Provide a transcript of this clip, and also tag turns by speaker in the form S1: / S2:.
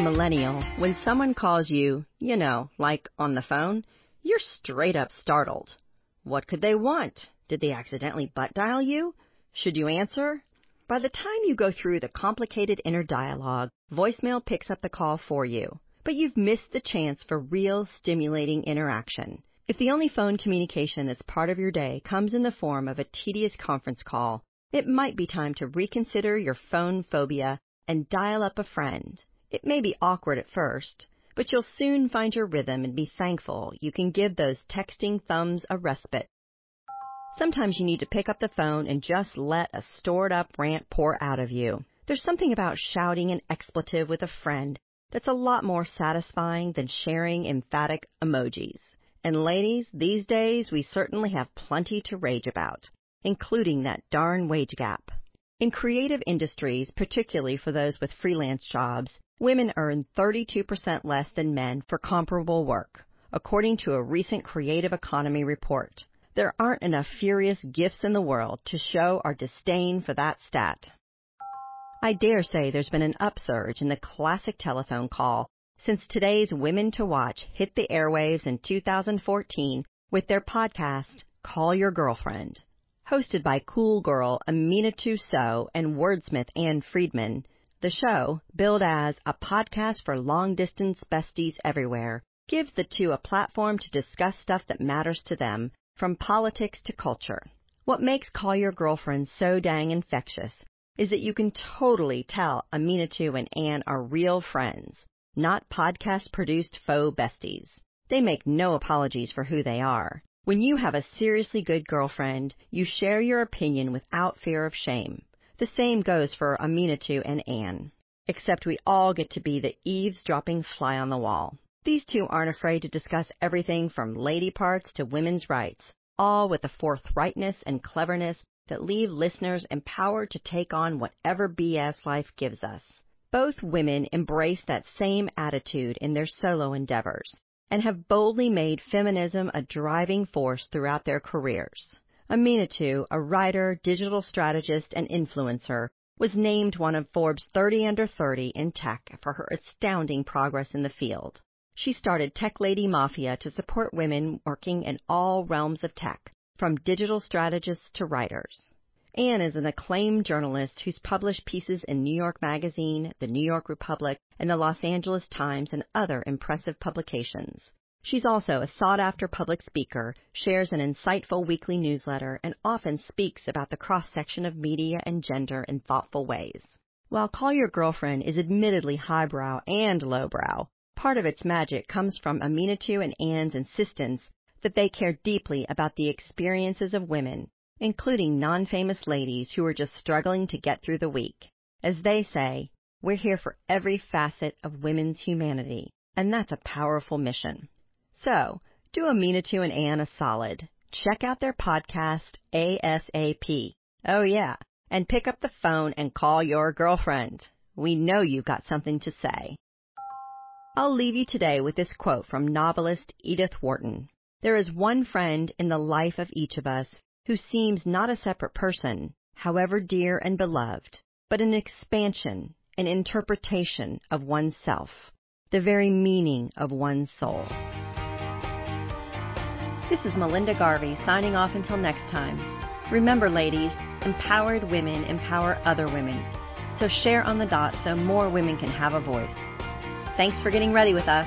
S1: millennial, when someone calls you, you know, like on the phone, you're straight up startled. What could they want? Did they accidentally butt dial you? Should you answer? By the time you go through the complicated inner dialogue, voicemail picks up the call for you. But you've missed the chance for real stimulating interaction. If the only phone communication that's part of your day comes in the form of a tedious conference call, it might be time to reconsider your phone phobia and dial up a friend. It may be awkward at first, but you'll soon find your rhythm and be thankful you can give those texting thumbs a respite. Sometimes you need to pick up the phone and just let a stored up rant pour out of you. There's something about shouting an expletive with a friend that's a lot more satisfying than sharing emphatic emojis. And ladies, these days we certainly have plenty to rage about, including that darn wage gap. In creative industries, particularly for those with freelance jobs, women earn 32% less than men for comparable work, according to a recent creative economy report. There aren't enough furious GIFs in the world to show our disdain for that stat. I dare say there's been an upsurge in the classic telephone call since today's Women to Watch hit the airwaves in 2014 with their podcast, Call Your Girlfriend. Hosted by cool girl Aminatou Sow and wordsmith Ann Friedman, the show, billed as a podcast for long distance besties everywhere, gives the two a platform to discuss stuff that matters to them, from politics to culture. What makes Call Your Girlfriend so dang infectious is that you can totally tell Aminatou and Ann are real friends not podcast produced faux besties. They make no apologies for who they are. When you have a seriously good girlfriend, you share your opinion without fear of shame. The same goes for Aminatou and Ann. Except we all get to be the eavesdropping fly on the wall. These two aren't afraid to discuss everything from lady parts to women's rights, all with a forthrightness and cleverness that leave listeners empowered to take on whatever BS life gives us. Both women embrace that same attitude in their solo endeavors and have boldly made feminism a driving force throughout their careers. Aminatou, a writer, digital strategist, and influencer, was named one of Forbes 30 Under 30 in tech for her astounding progress in the field. She started Tech Lady Mafia to support women working in all realms of tech, from digital strategists to writers. Ann is an acclaimed journalist who's published pieces in New York Magazine, the New York Republic, and the Los Angeles Times, and other impressive publications. She's also a sought after public speaker, shares an insightful weekly newsletter, and often speaks about the cross section of media and gender in thoughtful ways. While Call Your Girlfriend is admittedly highbrow and lowbrow, part of its magic comes from Aminatou and Ann's insistence that they care deeply about the experiences of women including non-famous ladies who are just struggling to get through the week. As they say, we're here for every facet of women's humanity, and that's a powerful mission. So, do Aminatou and Ann a solid. Check out their podcast, ASAP. Oh yeah, and pick up the phone and call your girlfriend. We know you've got something to say. I'll leave you today with this quote from novelist Edith Wharton. There is one friend in the life of each of us who seems not a separate person, however dear and beloved, but an expansion, an interpretation of oneself, the very meaning of one's soul. This is Melinda Garvey signing off until next time. Remember, ladies, empowered women empower other women. So share on the dot so more women can have a voice. Thanks for getting ready with us.